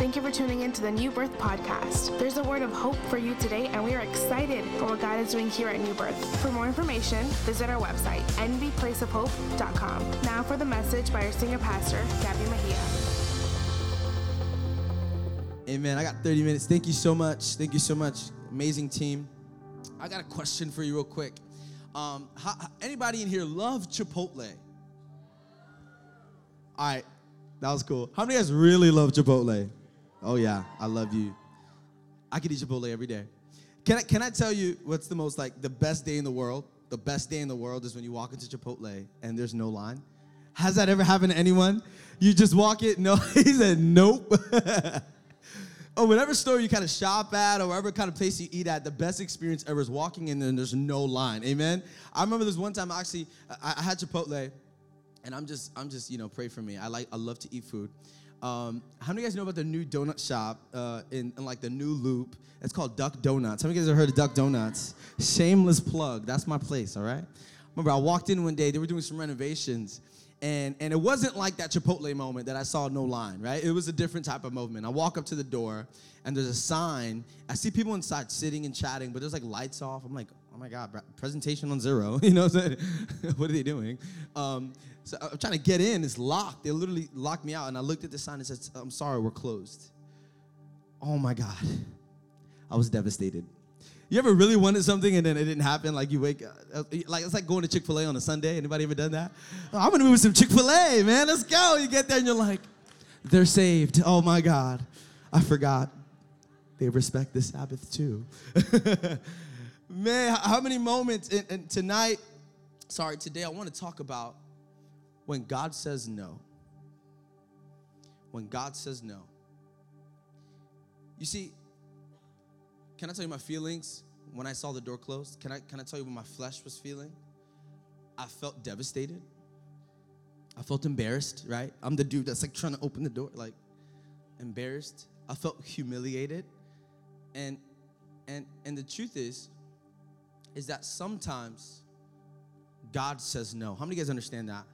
Thank you for tuning in to the New Birth Podcast. There's a word of hope for you today, and we are excited for what God is doing here at New Birth. For more information, visit our website, nbplaceofhope.com. Now for the message by our senior pastor, Gabby Mejia. Amen. I got 30 minutes. Thank you so much. Thank you so much. Amazing team. I got a question for you, real quick. Um, how, anybody in here love Chipotle? All right, that was cool. How many guys really love Chipotle? Oh yeah, I love you. I could eat Chipotle every day. Can I, can I tell you what's the most like the best day in the world? The best day in the world is when you walk into Chipotle and there's no line. Has that ever happened to anyone? You just walk it, no, he said nope. or whatever store you kind of shop at or whatever kind of place you eat at, the best experience ever is walking in there and there's no line. Amen. I remember this one time actually I, I had Chipotle and I'm just I'm just you know pray for me. I like I love to eat food. Um, how many of you guys know about the new donut shop uh, in, in, like the new loop? It's called Duck Donuts. How many of you guys have heard of Duck Donuts? Shameless plug. That's my place. All right. Remember, I walked in one day. They were doing some renovations, and and it wasn't like that Chipotle moment that I saw no line. Right. It was a different type of movement. I walk up to the door, and there's a sign. I see people inside sitting and chatting, but there's like lights off. I'm like, oh my god, presentation on zero. You know, what I'm saying? What are they doing? Um, so I'm trying to get in. It's locked. They literally locked me out. And I looked at the sign and said, I'm sorry, we're closed. Oh my God. I was devastated. You ever really wanted something and then it didn't happen? Like you wake up, uh, like it's like going to Chick fil A on a Sunday. Anybody ever done that? Oh, I'm gonna move some Chick fil A, man. Let's go. You get there and you're like, they're saved. Oh my God. I forgot. They respect the Sabbath too. man, how many moments? And, and tonight, sorry, today I want to talk about when God says no. When God says no. You see, can I tell you my feelings when I saw the door closed? Can I, can I tell you what my flesh was feeling? I felt devastated. I felt embarrassed, right? I'm the dude that's like trying to open the door, like embarrassed. I felt humiliated. And and and the truth is, is that sometimes God says no. How many guys understand that?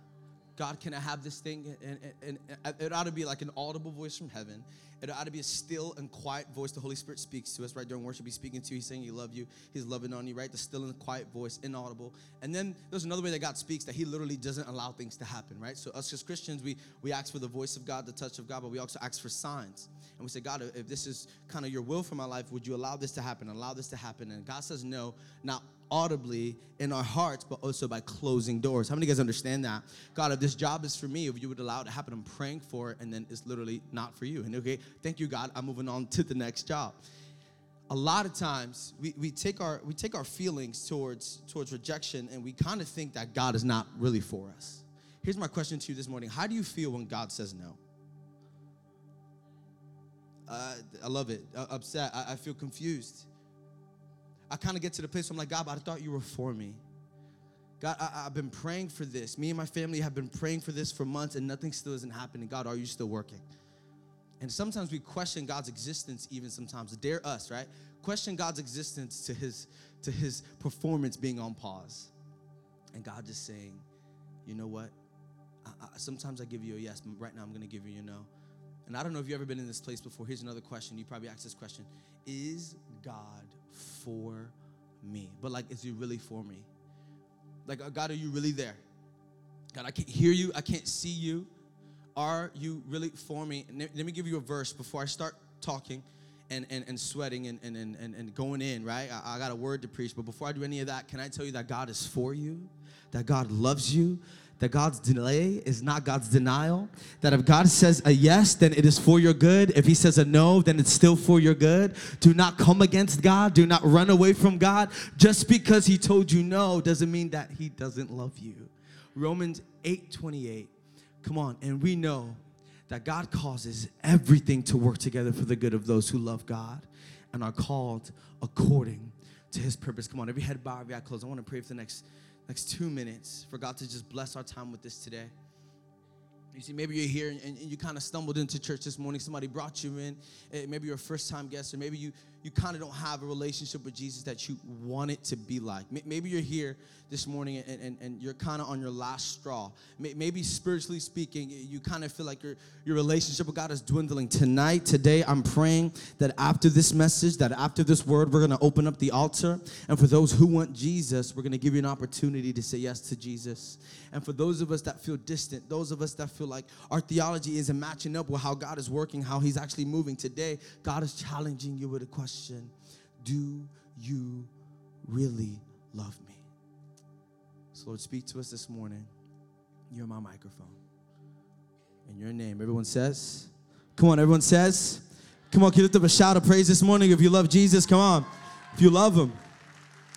God, can I have this thing? And, and, and, it ought to be like an audible voice from heaven. It ought to be a still and quiet voice. The Holy Spirit speaks to us right during worship. He's speaking to you. He's saying He love you. He's loving on you, right? The still and quiet voice, inaudible. And then there's another way that God speaks that He literally doesn't allow things to happen, right? So us as Christians, we we ask for the voice of God, the touch of God, but we also ask for signs. And we say, God, if this is kind of your will for my life, would you allow this to happen? Allow this to happen. And God says no. Now audibly in our hearts, but also by closing doors. How many of you guys understand that? God, if this job is for me, if you would allow it to happen, I'm praying for it, and then it's literally not for you. And okay, thank you, God. I'm moving on to the next job. A lot of times we, we take our we take our feelings towards towards rejection and we kind of think that God is not really for us. Here's my question to you this morning. How do you feel when God says no? Uh, I love it. Uh, upset. I, I feel confused. I kind of get to the place where I'm like, God, I thought you were for me. God, I, have been praying for this. Me and my family have been praying for this for months and nothing still isn't happening. God, are you still working? And sometimes we question God's existence, even sometimes. Dare us, right? Question God's existence to his, to his performance being on pause. And God just saying, you know what? I, I, sometimes I give you a yes, but right now I'm going to give you a no. And I don't know if you've ever been in this place before. Here's another question. You probably asked this question Is God for me. But like, is he really for me? Like, uh, God, are you really there? God, I can't hear you. I can't see you. Are you really for me? Let me give you a verse before I start talking and, and, and sweating and, and, and, and going in, right? I, I got a word to preach. But before I do any of that, can I tell you that God is for you? That God loves you? That God's delay is not God's denial. That if God says a yes, then it is for your good. If He says a no, then it's still for your good. Do not come against God. Do not run away from God. Just because He told you no doesn't mean that He doesn't love you. Romans 8 28. Come on, and we know that God causes everything to work together for the good of those who love God and are called according to His purpose. Come on, every head bow, every eye closed. I want to pray for the next next two minutes for God to just bless our time with this today. You see, maybe you're here and, and you kind of stumbled into church this morning. Somebody brought you in. Eh, maybe you're a first time guest, or maybe you, you kind of don't have a relationship with Jesus that you want it to be like. Maybe you're here this morning and, and, and you're kind of on your last straw. Maybe spiritually speaking, you kind of feel like your, your relationship with God is dwindling. Tonight, today, I'm praying that after this message, that after this word, we're going to open up the altar. And for those who want Jesus, we're going to give you an opportunity to say yes to Jesus. And for those of us that feel distant, those of us that feel like our theology isn't matching up with how God is working, how He's actually moving today, God is challenging you with a question question Do you really love me? So, Lord, speak to us this morning. You're my microphone. In your name, everyone says, Come on, everyone says, Come on, can you lift up a shout of praise this morning if you love Jesus. Come on, if you love him.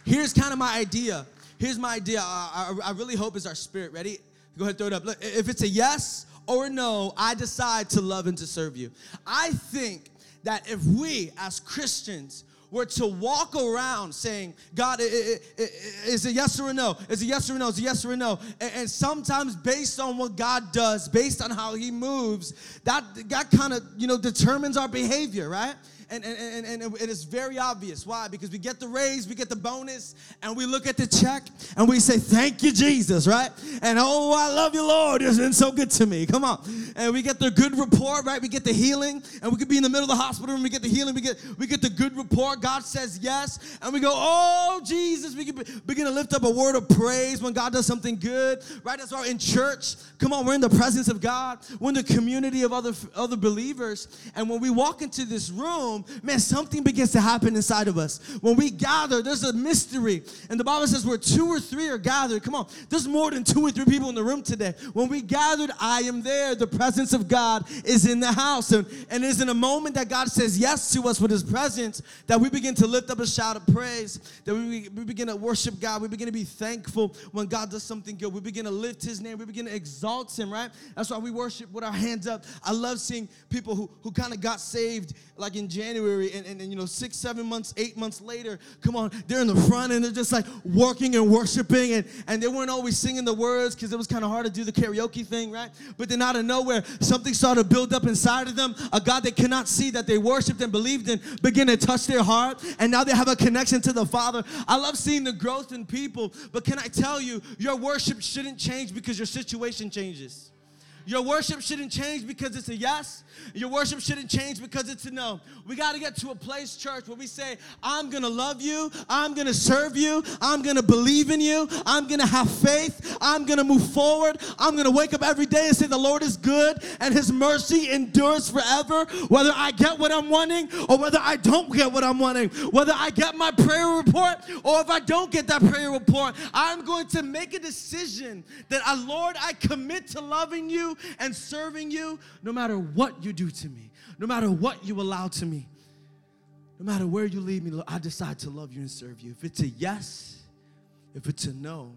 Here's kind of my idea. Here's my idea. I, I, I really hope is our spirit. Ready? Go ahead, throw it up. Look, if it's a yes or no, I decide to love and to serve you. I think that if we as Christians were to walk around saying, God, is it yes or no? Is it yes or no? Is it yes or no? And sometimes based on what God does, based on how he moves, that, that kind of, you know, determines our behavior, right? And, and, and, and it is very obvious. Why? Because we get the raise, we get the bonus, and we look at the check and we say, Thank you, Jesus, right? And oh, I love you, Lord. It's been so good to me. Come on. And we get the good report, right? We get the healing, and we could be in the middle of the hospital and we get the healing, we get we get the good report. God says yes, and we go, Oh, Jesus. We can begin to lift up a word of praise when God does something good, right? That's why in church, come on, we're in the presence of God, we're in the community of other other believers, and when we walk into this room, home, man, something begins to happen inside of us. When we gather, there's a mystery. And the Bible says where two or three are gathered. Come on, there's more than two or three people in the room today. When we gathered, I am there. The presence of God is in the house. And, and it is in a moment that God says yes to us with his presence that we begin to lift up a shout of praise, that we, we begin to worship God. We begin to be thankful when God does something good. We begin to lift his name. We begin to exalt him, right? That's why we worship with our hands up. I love seeing people who, who kind of got saved like in January January, and, and, and, you know, six, seven months, eight months later, come on, they're in the front and they're just like working and worshiping, and, and they weren't always singing the words because it was kind of hard to do the karaoke thing, right? But then out of nowhere, something started to build up inside of them, a God they cannot see that they worshiped and believed in begin to touch their heart, and now they have a connection to the Father. I love seeing the growth in people, but can I tell you, your worship shouldn't change because your situation changes. Your worship shouldn't change because it's a yes. Your worship shouldn't change because it's a no. We got to get to a place, church, where we say, I'm going to love you. I'm going to serve you. I'm going to believe in you. I'm going to have faith. I'm going to move forward. I'm going to wake up every day and say, The Lord is good and His mercy endures forever. Whether I get what I'm wanting or whether I don't get what I'm wanting, whether I get my prayer report or if I don't get that prayer report, I'm going to make a decision that, uh, Lord, I commit to loving you and serving you no matter what you do to me, no matter what you allow to me, no matter where you lead me, I decide to love you and serve you. If it's a yes, if it's a no,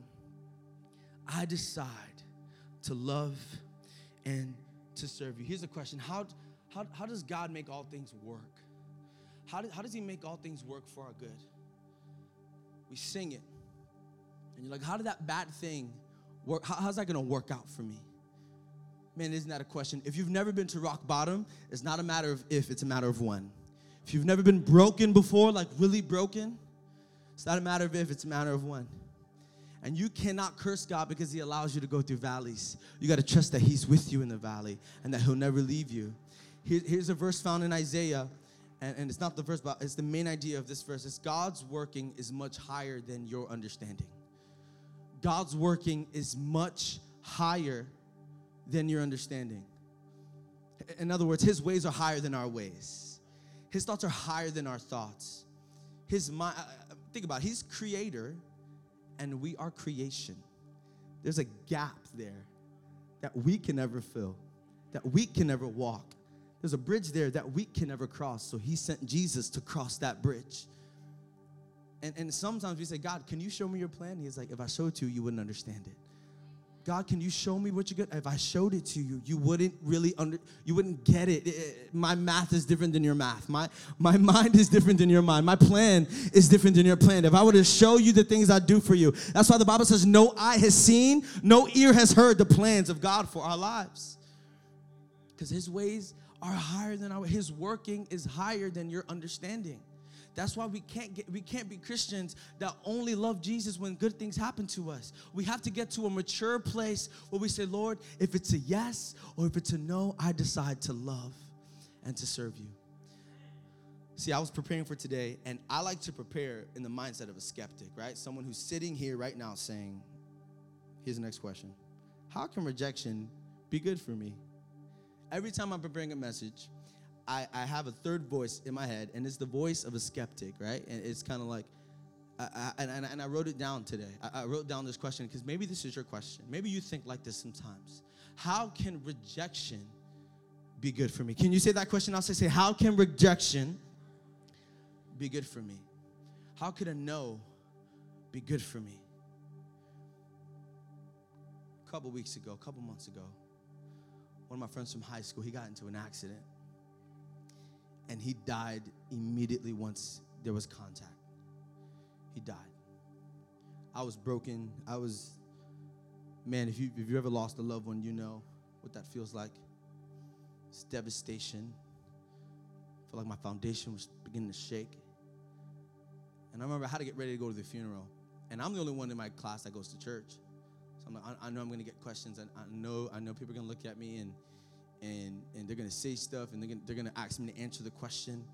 I decide to love and to serve you. Here's a question How, how, how does God make all things work? How, do, how does He make all things work for our good? We sing it. And you're like, how did that bad thing work? How, how's that gonna work out for me? Man, isn't that a question? If you've never been to rock bottom, it's not a matter of if, it's a matter of when. If you've never been broken before, like really broken, it's not a matter of if, it's a matter of when. And you cannot curse God because He allows you to go through valleys. You got to trust that He's with you in the valley and that He'll never leave you. Here, here's a verse found in Isaiah, and, and it's not the verse, but it's the main idea of this verse. It's God's working is much higher than your understanding. God's working is much higher than your understanding. In other words, his ways are higher than our ways. His thoughts are higher than our thoughts. His mind, uh, uh, think about it, he's creator and we are creation. There's a gap there that we can never fill, that we can never walk. There's a bridge there that we can never cross. So he sent Jesus to cross that bridge. And, and sometimes we say, God, can you show me your plan? He's like, if I showed you, you wouldn't understand it. God, can you show me what you get? If I showed it to you, you wouldn't really under, you wouldn't get it. it, it my math is different than your math. My my mind is different than your mind. My plan is different than your plan. If I were to show you the things I do for you, that's why the Bible says, "No eye has seen, no ear has heard the plans of God for our lives." Because His ways are higher than our. His working is higher than your understanding. That's why we can't get we can't be Christians that only love Jesus when good things happen to us. We have to get to a mature place where we say, Lord, if it's a yes or if it's a no, I decide to love and to serve you. See, I was preparing for today, and I like to prepare in the mindset of a skeptic, right? Someone who's sitting here right now saying, Here's the next question How can rejection be good for me? Every time I'm preparing a message, I, I have a third voice in my head, and it's the voice of a skeptic, right? And it's kind of like, I, I, and, and I wrote it down today. I, I wrote down this question because maybe this is your question. Maybe you think like this sometimes. How can rejection be good for me? Can you say that question? I'll say, say, how can rejection be good for me? How could a no be good for me? A couple weeks ago, a couple months ago, one of my friends from high school, he got into an accident and he died immediately once there was contact. He died. I was broken. I was, man, if you, if you ever lost a loved one, you know what that feels like. It's devastation. I felt like my foundation was beginning to shake. And I remember had to get ready to go to the funeral. And I'm the only one in my class that goes to church. So I'm like, I, I know I'm gonna get questions, and I know I know people are gonna look at me and and and they're gonna say stuff, and they're gonna, they're gonna ask me to answer the question.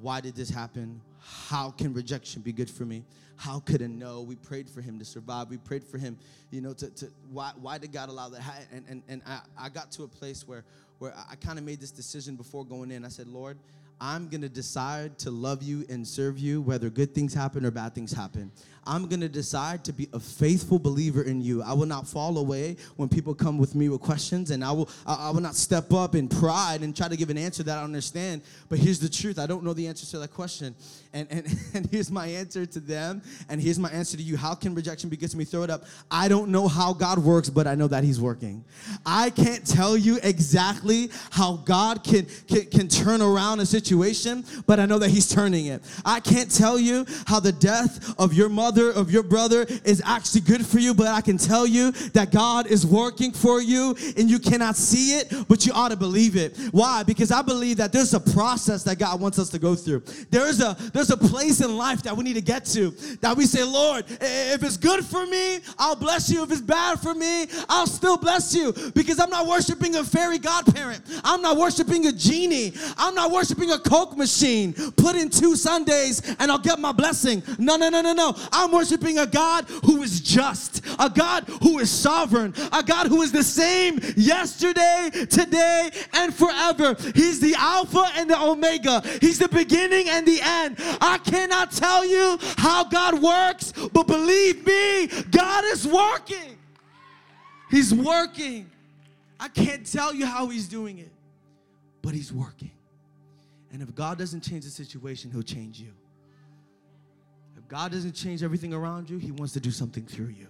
Why did this happen? How can rejection be good for me? How could a no? We prayed for him to survive. We prayed for him, you know, to, to why, why did God allow that? And, and, and I, I got to a place where, where I kind of made this decision before going in. I said, Lord, I'm going to decide to love you and serve you, whether good things happen or bad things happen. I'm going to decide to be a faithful believer in you. I will not fall away when people come with me with questions, and I will, I, will not step up in pride and try to give an answer that I understand. But here's the truth I don't know the answer to that question. And, and, and here's my answer to them, and here's my answer to you. How can rejection be good to me? Throw it up. I don't know how God works, but I know that He's working. I can't tell you exactly how God can, can, can turn around a situation, but I know that He's turning it. I can't tell you how the death of your mother of your brother is actually good for you, but I can tell you that God is working for you and you cannot see it, but you ought to believe it. Why? Because I believe that there's a process that God wants us to go through. There's a there's a place in life that we need to get to that we say, Lord, if it's good for me, I'll bless you. If it's bad for me, I'll still bless you because I'm not worshiping a fairy godparent. I'm not worshiping a genie. I'm not worshiping a Coke machine. Put in two Sundays and I'll get my blessing. No, no, no, no, no. I'm worshiping a God who is just, a God who is sovereign, a God who is the same yesterday, today, and forever. He's the Alpha and the Omega, He's the beginning and the end. I cannot tell you how God works, but believe me, God is working. He's working. I can't tell you how He's doing it, but He's working. And if God doesn't change the situation, He'll change you. If God doesn't change everything around you, He wants to do something through you.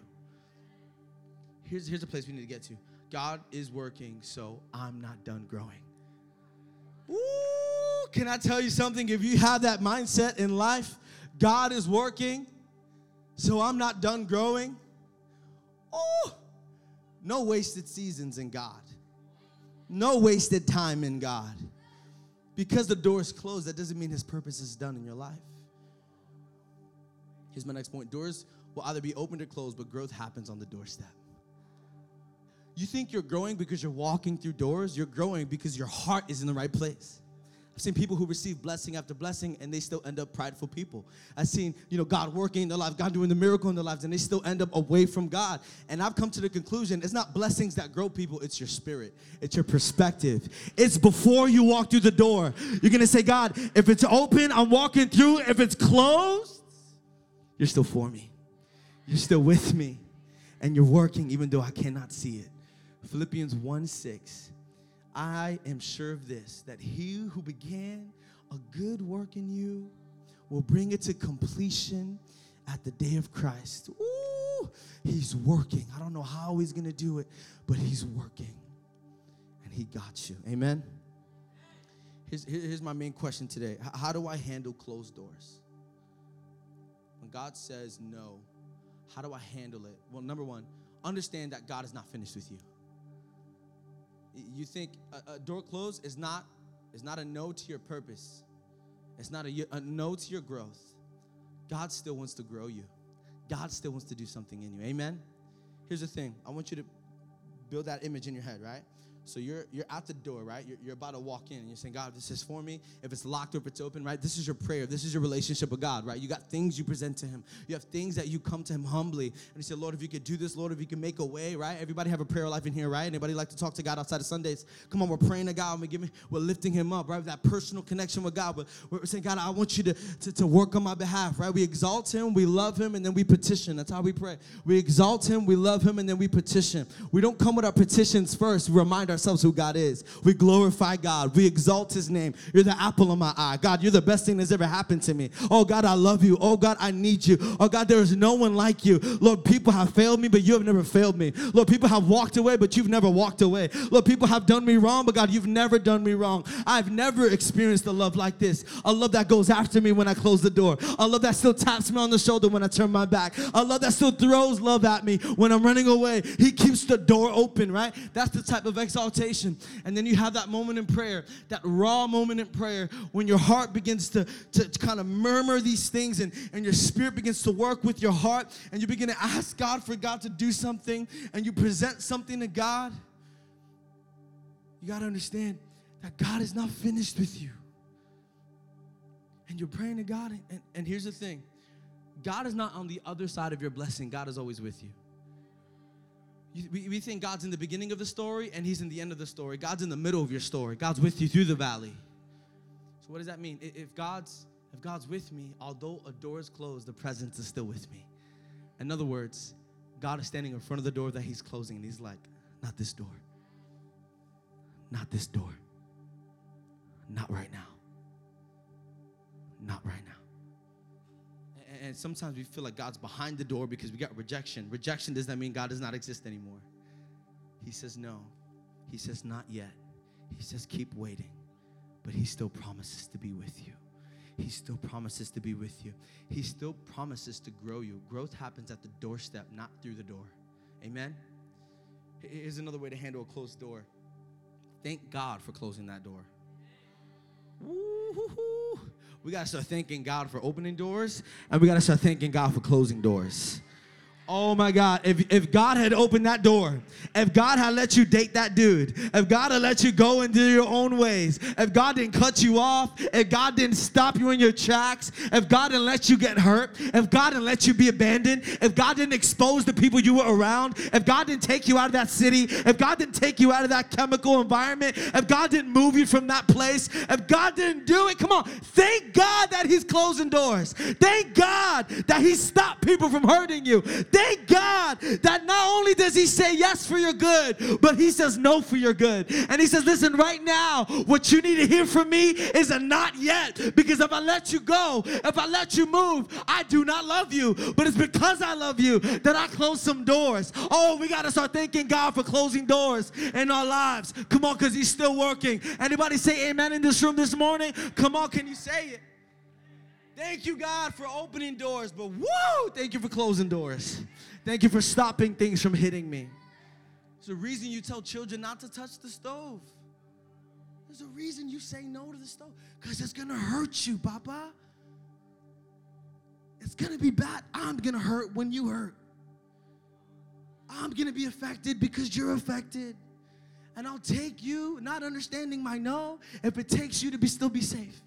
Here's, here's a place we need to get to God is working, so I'm not done growing. Ooh, can I tell you something? If you have that mindset in life, God is working, so I'm not done growing. Oh, no wasted seasons in God, no wasted time in God. Because the door is closed, that doesn't mean His purpose is done in your life. Here's my next point doors will either be opened or closed, but growth happens on the doorstep. You think you're growing because you're walking through doors, you're growing because your heart is in the right place. I've seen people who receive blessing after blessing and they still end up prideful people. I've seen, you know, God working in their life, God doing the miracle in their lives, and they still end up away from God. And I've come to the conclusion it's not blessings that grow people, it's your spirit, it's your perspective. It's before you walk through the door. You're gonna say, God, if it's open, I'm walking through. If it's closed, you're still for me. You're still with me. And you're working even though I cannot see it. Philippians 1 6. I am sure of this, that he who began a good work in you will bring it to completion at the day of Christ. Ooh, he's working. I don't know how he's going to do it, but he's working. And he got you. Amen. Here's, here's my main question today How do I handle closed doors? When God says no, how do I handle it? Well, number one, understand that God is not finished with you. You think a, a door closed is not is not a no to your purpose. It's not a, a no to your growth. God still wants to grow you. God still wants to do something in you. Amen. Here's the thing. I want you to build that image in your head, right? So you're you're at the door, right? You're, you're about to walk in, and you're saying, God, this is for me. If it's locked or if it's open, right? This is your prayer. This is your relationship with God, right? You got things you present to Him. You have things that you come to Him humbly, and you say, Lord, if you could do this, Lord, if you can make a way, right? Everybody have a prayer life in here, right? Anybody like to talk to God outside of Sundays? Come on, we're praying to God, we're giving, we're lifting Him up, right? That personal connection with God. But we're saying, God, I want you to, to, to work on my behalf, right? We exalt Him, we love Him, and then we petition. That's how we pray. We exalt Him, we love Him, and then we petition. We don't come with our petitions first. We remind ourselves who God is. We glorify God. We exalt His name. You're the apple of my eye. God, you're the best thing that's ever happened to me. Oh, God, I love you. Oh, God, I need you. Oh, God, there is no one like you. Lord, people have failed me, but you have never failed me. Lord, people have walked away, but you've never walked away. Lord, people have done me wrong, but God, you've never done me wrong. I've never experienced a love like this. A love that goes after me when I close the door. A love that still taps me on the shoulder when I turn my back. A love that still throws love at me when I'm running away. He keeps the door open, right? That's the type of exaltation. And then you have that moment in prayer, that raw moment in prayer when your heart begins to, to, to kind of murmur these things and, and your spirit begins to work with your heart and you begin to ask God for God to do something and you present something to God. You got to understand that God is not finished with you. And you're praying to God, and, and here's the thing God is not on the other side of your blessing, God is always with you. We, we think God's in the beginning of the story and He's in the end of the story. God's in the middle of your story. God's with you through the valley. So what does that mean? If God's if God's with me, although a door is closed, the presence is still with me. In other words, God is standing in front of the door that He's closing, and He's like, "Not this door. Not this door. Not right now. Not right now." And- sometimes we feel like God's behind the door because we got rejection. Rejection does not mean God does not exist anymore. He says no. He says not yet. He says keep waiting. But he still promises to be with you. He still promises to be with you. He still promises to grow you. Growth happens at the doorstep, not through the door. Amen. Here's another way to handle a closed door. Thank God for closing that door. Woo-hoo-hoo. We got to start thanking God for opening doors, and we got to start thanking God for closing doors. Oh my God, if, if God had opened that door, if God had let you date that dude, if God had let you go and do your own ways, if God didn't cut you off, if God didn't stop you in your tracks, if God didn't let you get hurt, if God didn't let you be abandoned, if God didn't expose the people you were around, if God didn't take you out of that city, if God didn't take you out of that chemical environment, if God didn't move you from that place, if God didn't do it, come on, thank God that He's closing doors. Thank God that He stopped people from hurting you. Thank God that not only does He say yes for your good, but He says no for your good. And He says, listen, right now, what you need to hear from me is a not yet. Because if I let you go, if I let you move, I do not love you. But it's because I love you that I close some doors. Oh, we got to start thanking God for closing doors in our lives. Come on, because He's still working. Anybody say amen in this room this morning? Come on, can you say it? Thank you, God, for opening doors, but woo, thank you for closing doors. Thank you for stopping things from hitting me. There's a reason you tell children not to touch the stove. There's a reason you say no to the stove, because it's gonna hurt you, Papa. It's gonna be bad. I'm gonna hurt when you hurt. I'm gonna be affected because you're affected. And I'll take you, not understanding my no, if it takes you to be still be safe.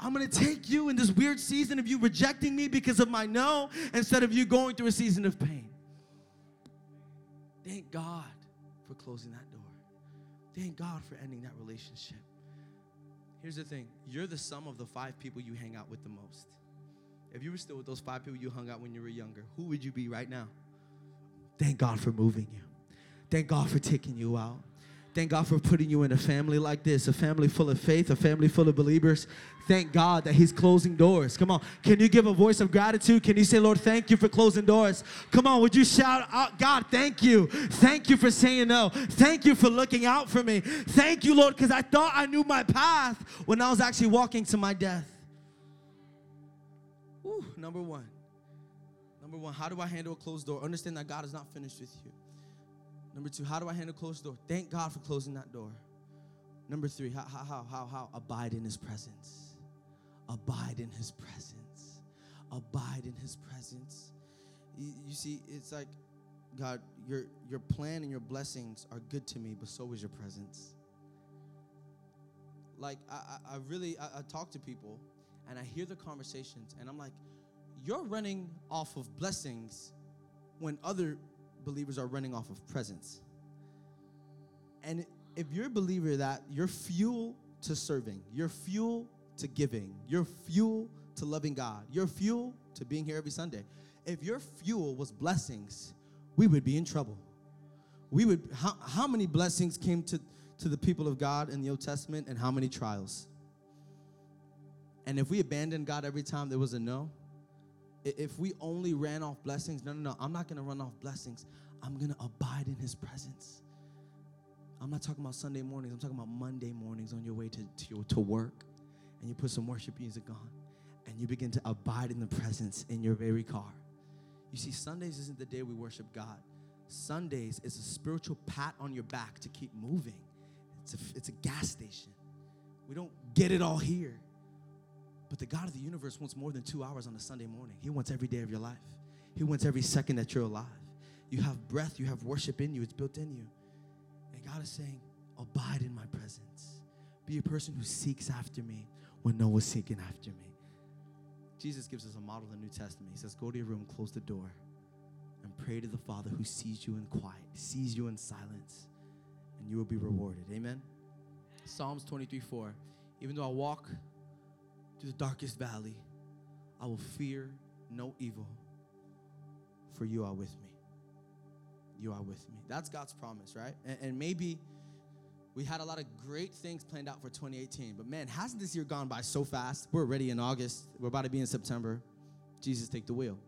I'm gonna take you in this weird season of you rejecting me because of my no, instead of you going through a season of pain. Thank God for closing that door. Thank God for ending that relationship. Here's the thing you're the sum of the five people you hang out with the most. If you were still with those five people you hung out when you were younger, who would you be right now? Thank God for moving you. Thank God for taking you out. Thank God for putting you in a family like this, a family full of faith, a family full of believers. Thank God that He's closing doors. Come on. Can you give a voice of gratitude? Can you say, Lord, thank you for closing doors? Come on. Would you shout out, God, thank you. Thank you for saying no. Thank you for looking out for me. Thank you, Lord, because I thought I knew my path when I was actually walking to my death. Whew, number one. Number one, how do I handle a closed door? Understand that God is not finished with you. Number two, how do I handle closed door? Thank God for closing that door. Number three, how, how, how, how, how? Abide in His presence. abide in his presence. Abide in his presence. You, you see, it's like, God, your, your plan and your blessings are good to me, but so is your presence. Like, I, I, really, I, I talk to people and I hear the conversations, and I'm like, you're running off of blessings when other believers are running off of presence. And if you're a believer that you're fuel to serving, you're fuel to giving, you're fuel to loving God, you're fuel to being here every Sunday. If your fuel was blessings, we would be in trouble. We would, how, how many blessings came to, to the people of God in the Old Testament and how many trials? And if we abandoned God every time there was a no, if we only ran off blessings, no, no, no, I'm not gonna run off blessings. I'm gonna abide in His presence. I'm not talking about Sunday mornings, I'm talking about Monday mornings on your way to, to, your, to work, and you put some worship music on, and you begin to abide in the presence in your very car. You see, Sundays isn't the day we worship God. Sundays is a spiritual pat on your back to keep moving. It's a, it's a gas station. We don't get it all here. But the God of the universe wants more than two hours on a Sunday morning. He wants every day of your life. He wants every second that you're alive. You have breath, you have worship in you, it's built in you. And God is saying, Abide in my presence. Be a person who seeks after me when no one's seeking after me. Jesus gives us a model in the New Testament. He says, Go to your room, close the door, and pray to the Father who sees you in quiet, sees you in silence, and you will be rewarded. Amen. Psalms 23 4. Even though I walk through the darkest valley, I will fear no evil, for you are with me. You are with me. That's God's promise, right? And, and, maybe we had a lot of great things planned out for 2018, but man, hasn't this year gone by so fast? We're already in August, we're about to be in September. Jesus, take the wheel.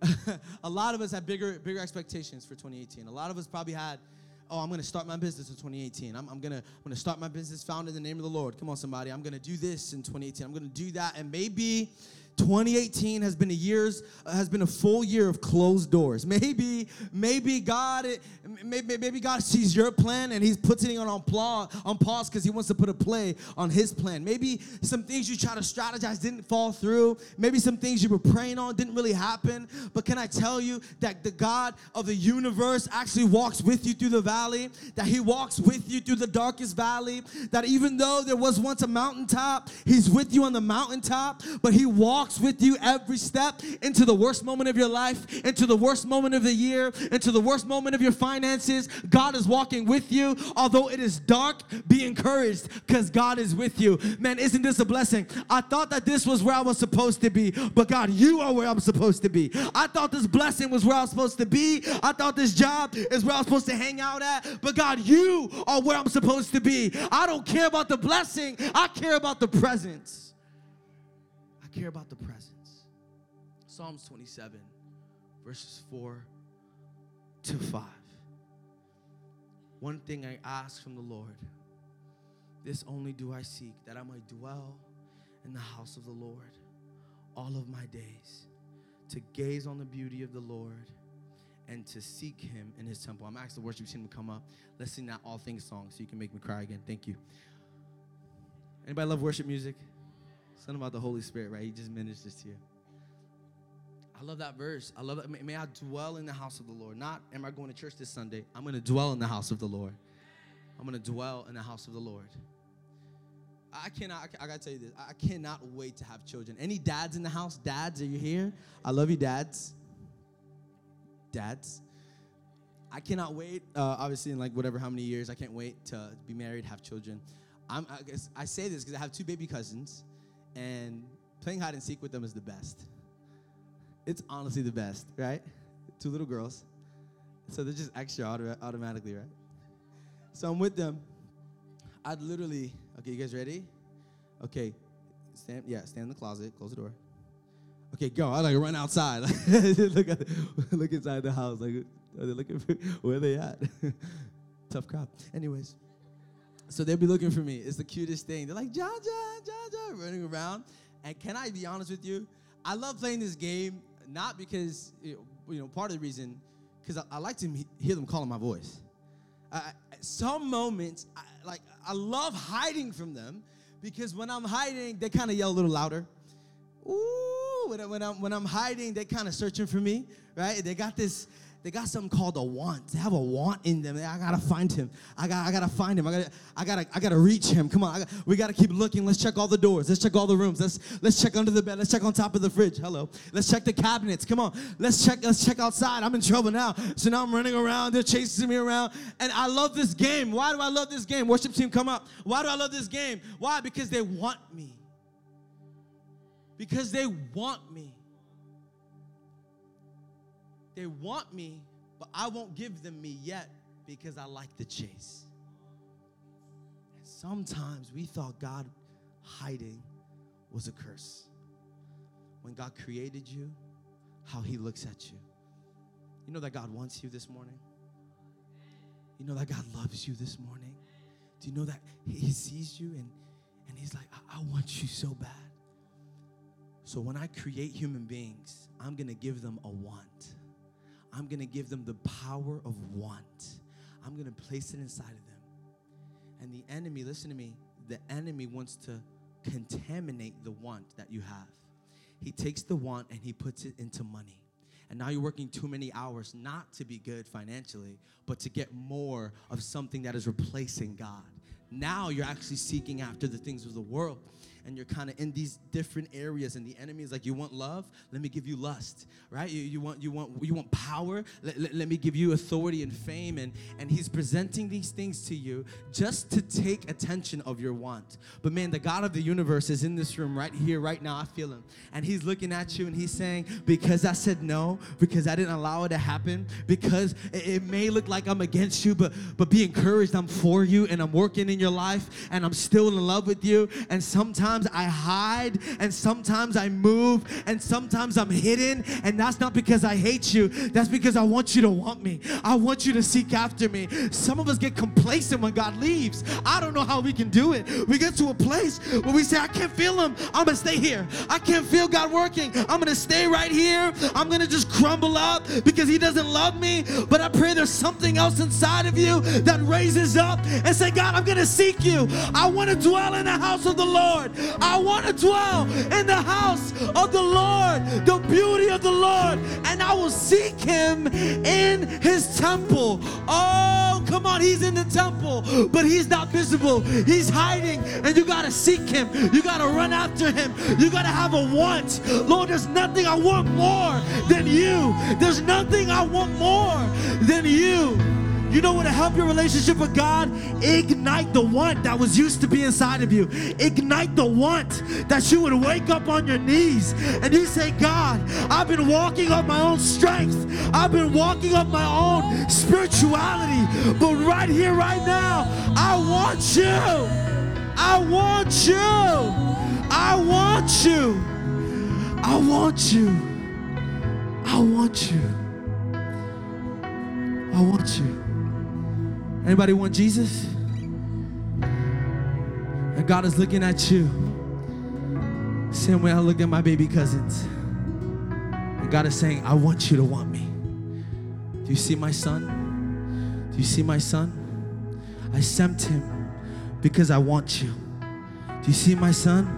a lot of us had bigger, bigger expectations for 2018. A lot of us probably had oh, I'm going to start my business in 2018. I'm, I'm going to I'm gonna start my business founded in the name of the Lord. Come on, somebody. I'm going to do this in 2018. I'm going to do that. And maybe 2018 has been a years uh, has been a full year of closed doors. Maybe maybe God maybe, maybe God sees your plan and He's putting it on pause on pause because He wants to put a play on His plan. Maybe some things you try to strategize didn't fall through. Maybe some things you were praying on didn't really happen. But can I tell you that the God of the universe actually walks with you through the valley? That He walks with you through the darkest valley? That even though there was once a mountaintop, He's with you on the mountaintop, but He walks walks with you every step into the worst moment of your life, into the worst moment of the year, into the worst moment of your finances. God is walking with you. Although it is dark, be encouraged because God is with you. Man, isn't this a blessing? I thought that this was where I was supposed to be, but God, you are where I'm supposed to be. I thought this blessing was where I was supposed to be. I thought this job is where I was supposed to hang out at, but God, you are where I'm supposed to be. I don't care about the blessing, I care about the presence care about the presence. Psalms 27, verses 4 to 5. One thing I ask from the Lord, this only do I seek, that I might dwell in the house of the Lord all of my days, to gaze on the beauty of the Lord and to seek him in his temple. I'm asking the worship team to come up. Let's sing that All Things song so you can make me cry again. Thank you. Anybody love worship music? Something about the Holy Spirit, right? He just ministers to you. I love that verse. I love it. May I dwell in the house of the Lord. Not, am I going to church this Sunday? I'm going to dwell in the house of the Lord. I'm going to dwell in the house of the Lord. I cannot, I, gotta tell you this. I cannot wait to have children. Any dads in the house? Dads, are you here? I love you, dads. Dads. I cannot wait, uh, obviously, in like whatever how many years, I can't wait to be married, have children. I'm, I, guess, I say this because I have two baby cousins and playing hide and seek with them is the best. It's honestly the best, right? Two little girls. So they're just extra auto- automatically, right? So I'm with them. I'd literally, okay, you guys ready? Okay, stand, yeah, stand in the closet, close the door. Okay, go. I like run outside. look at, look inside the house. Like, are they looking for where they at? Tough crowd. Anyways. So they'll be looking for me. It's the cutest thing. They're like, John, John, John, Ja, running around. And can I be honest with you? I love playing this game, not because, you know, part of the reason, because I, I, like to hear them calling my voice. Some moments, I, like, I love hiding from them because when I'm hiding, they kind of yell a little louder. ooh, when, I, when I'm when I'm hiding, they kind of searching for me, right? They got this they got something called a want. They have a want in them. I gotta find him. I got I gotta find him. I gotta I gotta I gotta reach him. Come on, got, we gotta keep looking. Let's check all the doors. Let's check all the rooms. Let's let's check under the bed. Let's check on top of the fridge. Hello. Let's check the cabinets. Come on. Let's check let's check outside. I'm in trouble now. So now I'm running around. They're chasing me around. And I love this game. Why do I love this game? Worship team, come up. Why do I love this game? Why? Because they want me. Because they want me. They want me but I won't give them me yet because I like the chase. And sometimes we thought God hiding was a curse. When God created you, how He looks at you. You know that God wants you this morning? You know that God loves you this morning? Do you know that He sees you and, and He's like, I, I want you so bad. So when I create human beings, I'm gonna give them a want. I'm going to give them the power of want. I'm going to place it inside of them. And the enemy, listen to me, the enemy wants to contaminate the want that you have. He takes the want and he puts it into money. And now you're working too many hours not to be good financially, but to get more of something that is replacing God. Now you're actually seeking after the things of the world and you're kind of in these different areas and the enemy is like you want love? Let me give you lust right? You, you want you want you want power? Let, let, let, me give you authority and fame and and he's presenting these things to you just to take attention of your want. But man the god of the universe is in this room right here right now i feel him. And he's looking at you and he's saying because i said no because i didn't allow it to happen because it, it may look like i'm against you but but be encouraged. I'm for you and i'm working in your life and i'm still in love with you. And sometimes sometimes I hide and sometimes I move and sometimes I'm hidden. And that's not because I hate you, that's because I want you to want me. I want you to seek after me. Some of us get complacent when God leaves. I don't know how we can do it. We get to a place where we say, I can't feel Him. I'm going to stay here. I can't feel God working. I'm going to stay right here. I'm going to just crumble up because He doesn't love me. But I pray there's something else inside of you that raises up and say, God, I'm going to seek you. I want to dwell in the house of the Lord. I want to dwell in the house of the Lord, the beauty of the Lord, and I will seek him in his temple. Oh, come on, he's in the temple, but he's not visible. He's hiding, and you got to seek him. You got to run after him. You got to have a want. Lord, there's nothing I want more than you. There's nothing I want more than you. You know what to help your relationship with God? Ignite the want that was used to be inside of you. Ignite the want that you would wake up on your knees and you say, God, I've been walking on my own strength. I've been walking on my own spirituality. But right here, right now, I want you. I want you. I want you. I want you. I want you. I want you. Anybody want Jesus? And God is looking at you. Same way I look at my baby cousins. And God is saying, I want you to want me. Do you see my son? Do you see my son? I sent him because I want you. Do you see my son?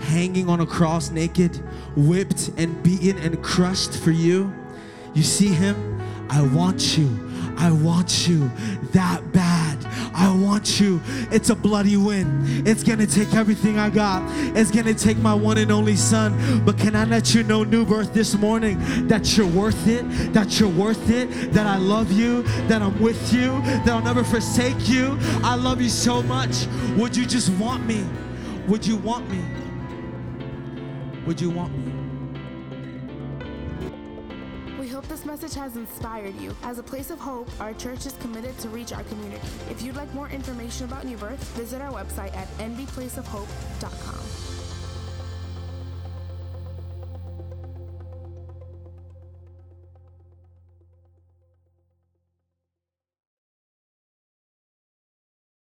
Hanging on a cross naked, whipped and beaten and crushed for you. You see him? I want you. I want you that bad. I want you. It's a bloody win. It's gonna take everything I got. It's gonna take my one and only son. But can I let you know, new birth, this morning that you're worth it, that you're worth it, that I love you, that I'm with you, that I'll never forsake you. I love you so much. Would you just want me? Would you want me? Would you want me? Message has inspired you. As a place of hope, our church is committed to reach our community. If you'd like more information about New Birth, visit our website at nbplaceofhope.com.